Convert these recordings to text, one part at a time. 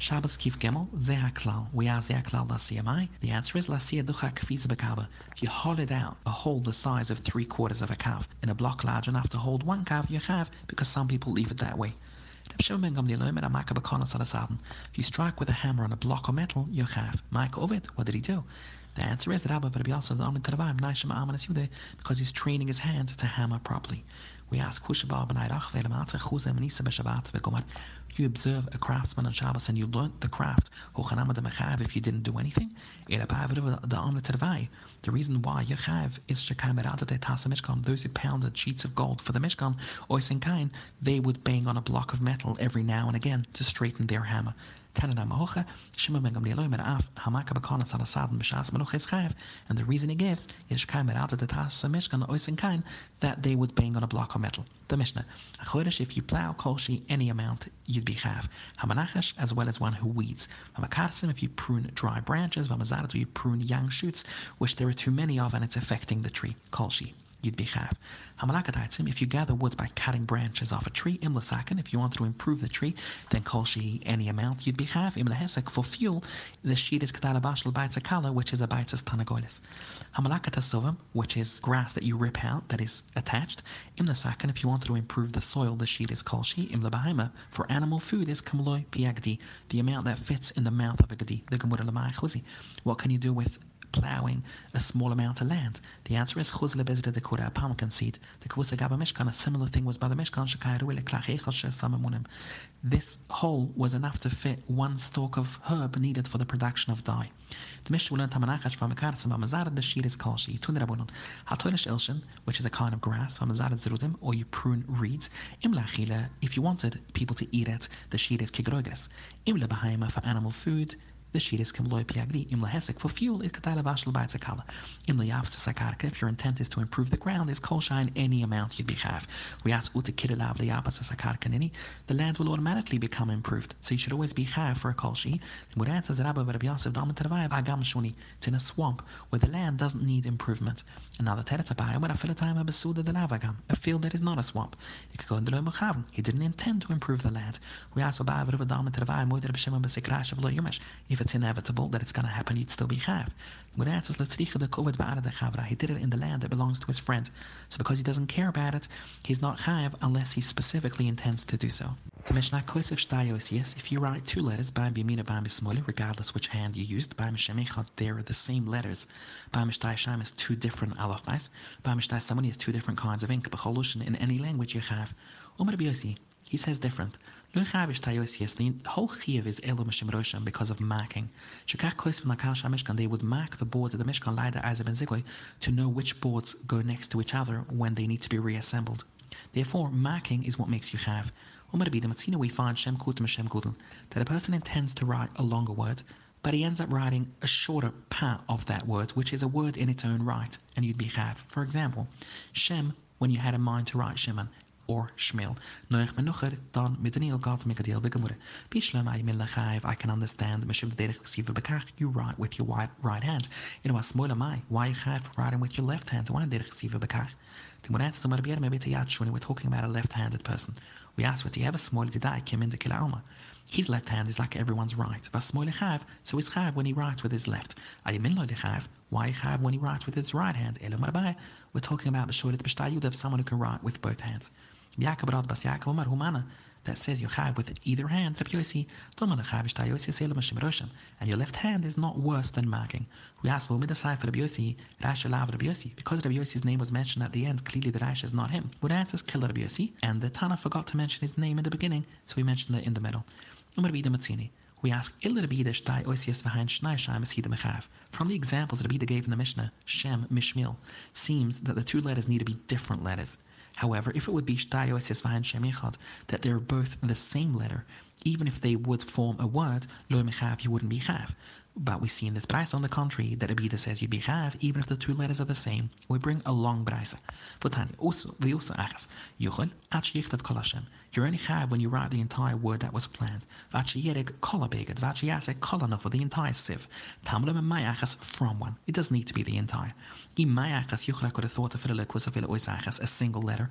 Shabbos Kif Gimel, Zeha Klal. We ask Zeha Klal Lasiyamai. The answer is Lasiya Ducha Kafiz Bekaba. If you hold it out a hole the size of three quarters of a calf, in a block large enough to hold one calf, you have because some people leave it that way. If you strike with a hammer on a block of metal, you have. Mike Ovid, what did he do? The answer is that Rabbi Rabbi Yosef because he's training his hand to hammer properly. We ask you observe a craftsman on Shabbos and you learnt the craft if you didn't do anything the reason why you have is those who pounded sheets of gold for the Mishkan oisin they would bang on a block of metal every now and again to straighten their hammer Af, Chayev, and the reason he gives is Kaim out of the that they would bang on a block of metal. The Mishnah, Achodesh, if you plow kolshi any amount, you'd be chav. Hamanachash, as well as one who weeds. Hamakasim, if you prune dry branches. Vamazarat, you prune young shoots, which there are too many of and it's affecting the tree. Kolshi you'd be chav. Hamalakataitzim, if you gather wood by cutting branches off a tree, imlasakan, if you want to improve the tree, then kolshi any amount, you'd be chav. Imlahesek, for fuel, the sheet is kadala bashal baitzakala, which is a baitzas tanagolis. Hamalakatasovim, which is grass that you rip out, that is attached. Imlasakan, if you want to improve the soil, the sheet is kolshi. Imlabahima, for animal food is kamloi piagdi, the amount that fits in the mouth of a gadi. The gemura What can you do with plowing a small amount of land? The answer is chuzle bezda de kura, a pumpkin seed. The kvusa gaba mishkan, a similar thing was by the mishkan. This hole was enough to fit one stalk of herb needed for the production of dye. The Mishnah will learn Tamanachash from from Amazad, the sheet is kalshi. Tun Rabunon. Hatoilish Ilshin, which is a kind of grass, Amazad Zerudim, or you prune reeds. Imlachila, if you wanted people to eat it, the sheet is kigrogas. Imla Bahaima for animal food the sheet is kimloi piagdi im for fuel it katala bashal baitzakala im sakarka if your intent is to improve the ground is kol shine any amount you'd be have. We ask uta kidalav layavsa sakarka nini. The land will automatically become improved. So you should always be have for a kol shi what answers Rabbi Rabbi Yosef Dalman Tadavai agam shuni. It's in a swamp where the land doesn't need improvement. Another teretz Abaye where a time the lavagam a field that is not a swamp. It could go in the he didn't intend to improve the land. We ask Rabbi Rabbi Dalman Tadavai moeder b'shem b'sikrash of lo yumesh if it's inevitable that it's going to happen, you'd still be chav. He did it in the land that belongs to his friend. So because he doesn't care about it, he's not chav unless he specifically intends to do so. If you write two letters, regardless which hand you used, they're the same letters. is two different alphabets. Samuni is two different kinds of ink. But Holosh in any language you have. Umar Biosi, He says different. The whole chiyuv is elu mishim rosham because of marking. Shekach from Nakal Mishkan, they would mark the boards of the Mishkan Laida as ben Zigoi to know which boards go next to each other when they need to be reassembled. Therefore, marking is what makes you chav. We find Shem Kutum Shem Gudel, that a person intends to write a longer word, but he ends up writing a shorter part of that word, which is a word in its own right, and you'd be chav. For example, Shem, when you had a mind to write Shimon, or Shmuel. Noach menucher dan met een heel gat met deel de gemoede. Bishlem ay mil I can understand mishim de siva bekach you write with your right, right hand. You know small mai why have writing with your left hand why de siva bekach. The more answer maar bier me bete yat shuni we're talking about a left-handed person. We ask what he ever small did I kim in the alma. His left hand is like everyone's right. But small chav, so it's chav when he writes with his left. Ayimin lo chav, why chav when he writes with his right hand? We're talking about b'shoret b'shtayud of someone who can write with both hands. That says you have with either hand, and your left hand is not worse than marking. We ask, well, midasai for Rabbi Yossi, Rashi Lav Rabbi Yossi, because Rabbi Yossi's name was mentioned at the end, clearly the Rashi is not him. Would answer is kill Rabbi Yossi, and the Tana forgot to mention his name in the beginning, so we mentioned it in the middle. Umar Bida Matzini. We ask, From the examples Rabbi gave in the Mishnah, Shem, Mishmil, seems that the two letters need to be different letters. However, if it would be shemichad, that they're both the same letter, even if they would form a word, lo mechav, you wouldn't be chav. But we see in this brisa, on the contrary, that Abida says you'd be chav even if the two letters are the same. We bring a long brisa. V'tani, also, v'yosa achas, yuchel, at yichtav kol Hashem. You're only chav when you write the entire word that was planned. V'achi yereg kol abeged, v'achi yasek kol for the entire sieve. Tamlem and mayachas from one. It doesn't need to be the entire. I mayachas, yuchel I could have thought of it was a single letter.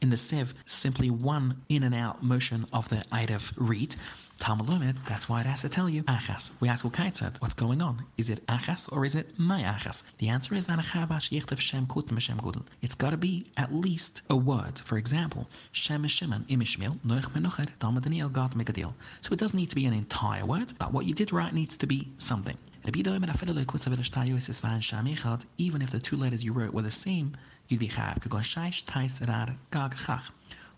In the sieve, simply one in and out motion of the Eidev read. Talmud that's why it has to tell you achas. We ask said, what's going on? Is it achas or is it my achas? The answer is shem It's got to be at least a word. For example, shem shimon imishmil noich menucher Talmud Daniel got megadil. So it doesn't need to be an entire word, but what you did right needs to be something. Even if the two letters you wrote were the same, you'd be chayav.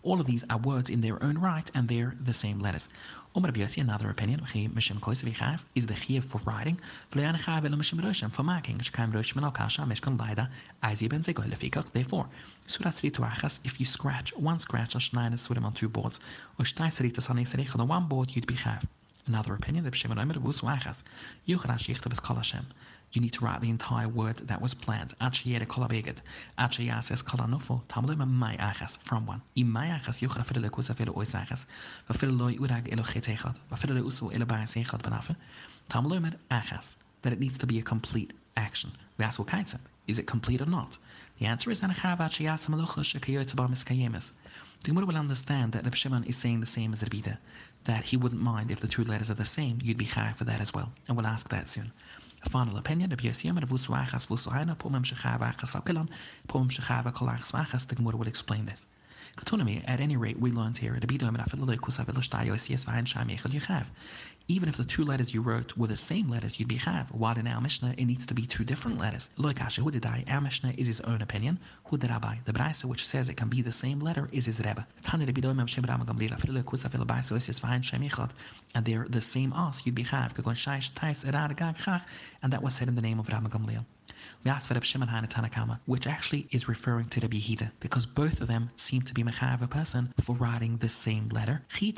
All of these are words in their own right and they're the same letters. Umar Rabbi another opinion, is the Chiev for writing, for marking, therefore, Surat Sri Tuachas, if you scratch one scratch on Shnaina Surim on two boards, or Serich on one board, you'd be Chav. Another opinion, Reb Shimon Omer, Vus Wachas, Yuchra Shichta Beskol Hashem you need to write the entire word that was planned. Achiyere kolabeged. Achiyases kolanofo. Tamlema mai achas. From one. I mai achas yuchra fidele kusa fidele ois achas. Vafidele loi urag elo chetechot. Vafidele usu. Tamlema achas. That it needs to be a complete action. We ask what of. Is it complete or not? The answer is. The Gemara will understand that Reb Shimon is saying the same as Rebida, that he wouldn't mind if the two letters are the same, you'd be high for that as well. And we'll ask that soon. A final opinion, Rabbi Yossi Yomer, Vusu Achas, Vusu Haina, Pumem Shechava Achas Alkelon, Pumem Shechava Kol Achas the Gemara will explain this. Katunami, at any rate, we learned here, Rabbi Domer, Afilele Kusav Elishtayo, Sies Vahin Sham Yechad Yechav. Even if the two letters you wrote were the same letters, you'd be chav. What in our Mishnah, it needs to be two different letters. Loikasha Hudidai, our Mishnah is his own opinion. Hudirabbai, the Braisa which says it can be the same letter is his Rebbe. Rabbi. And they're the same us, you'd be chav. And that was said in the name of Rama Gamliel. We asked for Reb Shimon Haina Tanakama, which actually is referring to Rabbi Yehuda, because both of them seem to be mechav a person for writing the same letter. The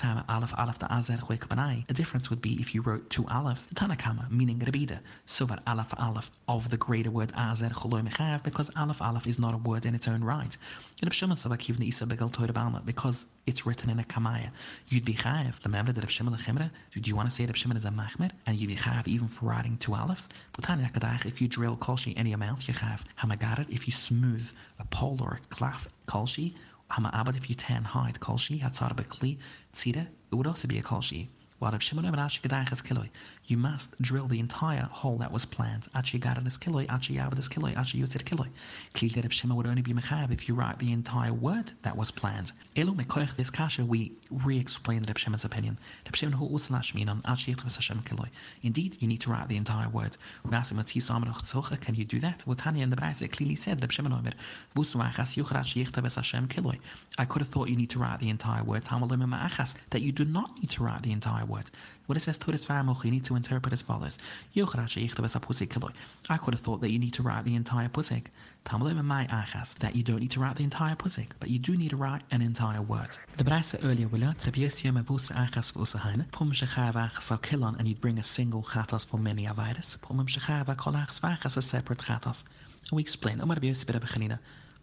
A difference would be if you wrote two Alephs, Tanakama, meaning Rabbi so that Aleph Aleph of the greater word Azer Choloi Mechav, because Aleph Aleph is not a word in its own right. Because it's written in a Kamaya. You'd be chayav. Remember that Reb Shimon Lechimra? Do you want to say Shimon is a machmer? And you'd be chayav even for writing two olives? If you drill kolshi any amount, you chayav. Hamagaret, if you smooth a pole or a clef kolshi, Hama'abad, if you tan hide kolshi, Hatzar Bekli, Tzira, it would also be a kolshi. You must drill the entire hole that was planned. Achi Garadas Kiloi, Achi Yavadas Kiloi, Achi Yotzir Kiloi. Clearly, Reb Shimon would only be Mechav if you write the entire word that was planned. Elo Mekoich this kasha, we re explain Reb Shimon's opinion. Reb Shimon hu Usalash Minon, Achi Yitlas Hashem Kiloi. Indeed, you need to write the entire word. We asked him, Can you do that? Tanya in the Braise clearly said, Reb Shimon Omer, Vusu Achas Yuchrach Yichtabes Hashem Kiloi. I could have thought you need to write the entire word, that you do not need to write the entire word. What it says Todas Vamoch, you need to interpret as follows. I could have thought that you need to write the entire pusik. That you don't need to write the entire pusik, but you do need to write an entire word. The Braisa earlier will learn and you'd bring a single chatas for many avidas. a separate chatas. We explain.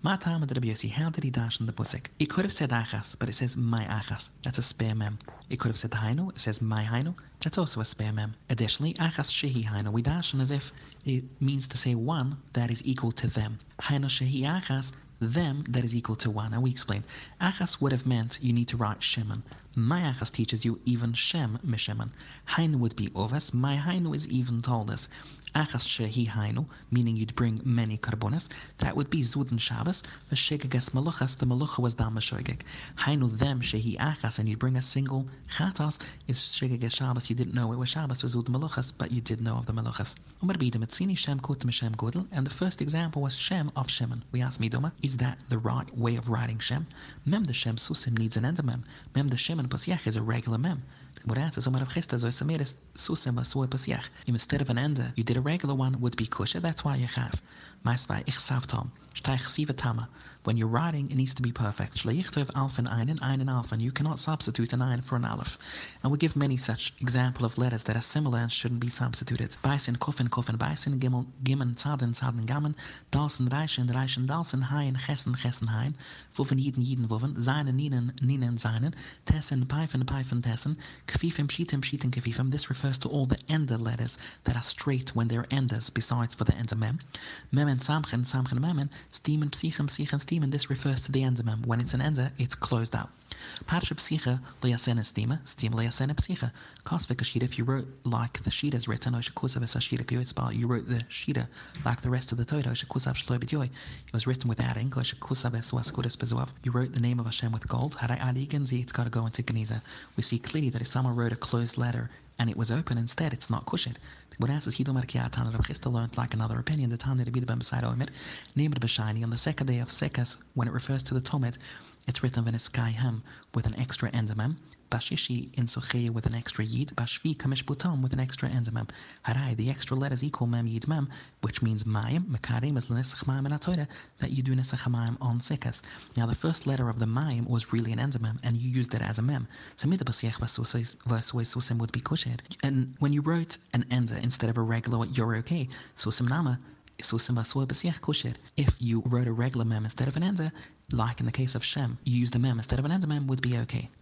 Matam and Rabbi Yossi, how did he dash in the pusik? He could have said achas, but it says my achas. That's a spare mem. He could have said hainu, it says my hainu. That's also a spare mem. Additionally, achas shehi hainu, we dash as if it means to say one that is equal to them. Hainu shehi achas, them that is equal to one. And we explain. Achas would have meant you need to write Shimon. My achas teaches you even Shem misheman. Hainu would be ovas. My hainu is even told us meaning you'd bring many karbonas, that would be zudin Shabbos, v'shegeges maluchas, the malucha was dam. Hainu them shehi achas, and you'd bring a single chatas, is shegeges Shabbos, you didn't know it was Shabbos, was zud maluchas, but you did know of the maluchas. Umar etzini Shem kutim Shem godel, and the first example was Shem of Shimon. We asked Midoma, is that the right way of writing Shem? Mem the Shem susim needs an endemem. Mem Mem the Shimon pasiach is a regular mem. Umar of Chista, so Samiris susim basui pasiach. Instead of an ender, you did a regular one would be kosher. That's why you have. Maisvai ich savtam. Streich siva tama. When you're writing, it needs to be perfect. Shleichtov alf and einen, einen alf, and you cannot substitute an ein for an aleph. And we give many such example of letters that are similar and shouldn't be substituted. Beißen, koffen, koffen, beißen, gimel, gimmen, zaden, zaden, gammen, dalsen, reichen, reichen, dalsen, haien, chessen, chessen, haien, wuffen, jiden, jiden, wuffen, seinen, ninen, ninen, seinen, tessen, pfeifen, pfeifen, tessen, kfifim, pschitem, pschitem, kfifim. This refers to all the ender letters that are straight when they're enders, besides for the ender mem. Mem Memen, samchen, samchen, memen, steamen, psychem, psychen, steamen. This refers to the ender mem. When it's an ender, it's closed out. Parsha psicha leyasena stima, stima leyasena psicha. Kosvik shita, if you wrote like the shita is written, osha kusav es shita kyoitzbal, you wrote the shita like the rest of the Torah, osha kusav shloy b'tyoy. It was written without ink, osha kusav es waskudas bezuav. You wrote the name of Hashem with gold, harai adiganzi, it's got to go into Geniza. We see clearly that if someone wrote a closed letter and it was open instead, it's not kushed. What else is Hidomar Kiatan Rav Chisda learned like another opinion, the Tanya Rebbe Ben beside Omer, named B'Shani, on the second day of Sekas, when it refers to the Tomet, it's written with an extra endemem, Bashishi in Socheya with an extra yid, Bashvi Kamish Butam with an extra endemem. Harai, the extra letters equal mem yid mem, which means mayim, mekarim is nesach mayim and atoida, that you do nesach mayim on sekas. Now the first letter of the mayim was really an endemem, and you used it as a mem. So midabasiach vasusim would be kushed. And when you wrote an ender instead of a regular, you're okay. Susim nama if you wrote a regular mem instead of an ender, like in the case of Shem, you a mem instead of an ender mem, would be okay.